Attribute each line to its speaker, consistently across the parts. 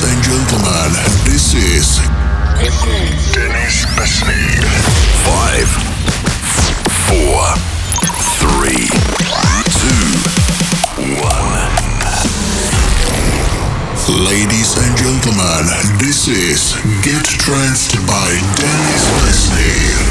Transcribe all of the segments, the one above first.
Speaker 1: Ladies and gentlemen, this is Dennis Besney. Five, four, three, two, one. Ladies and gentlemen, this is Get Tranced by Dennis Besney.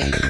Speaker 1: Bye.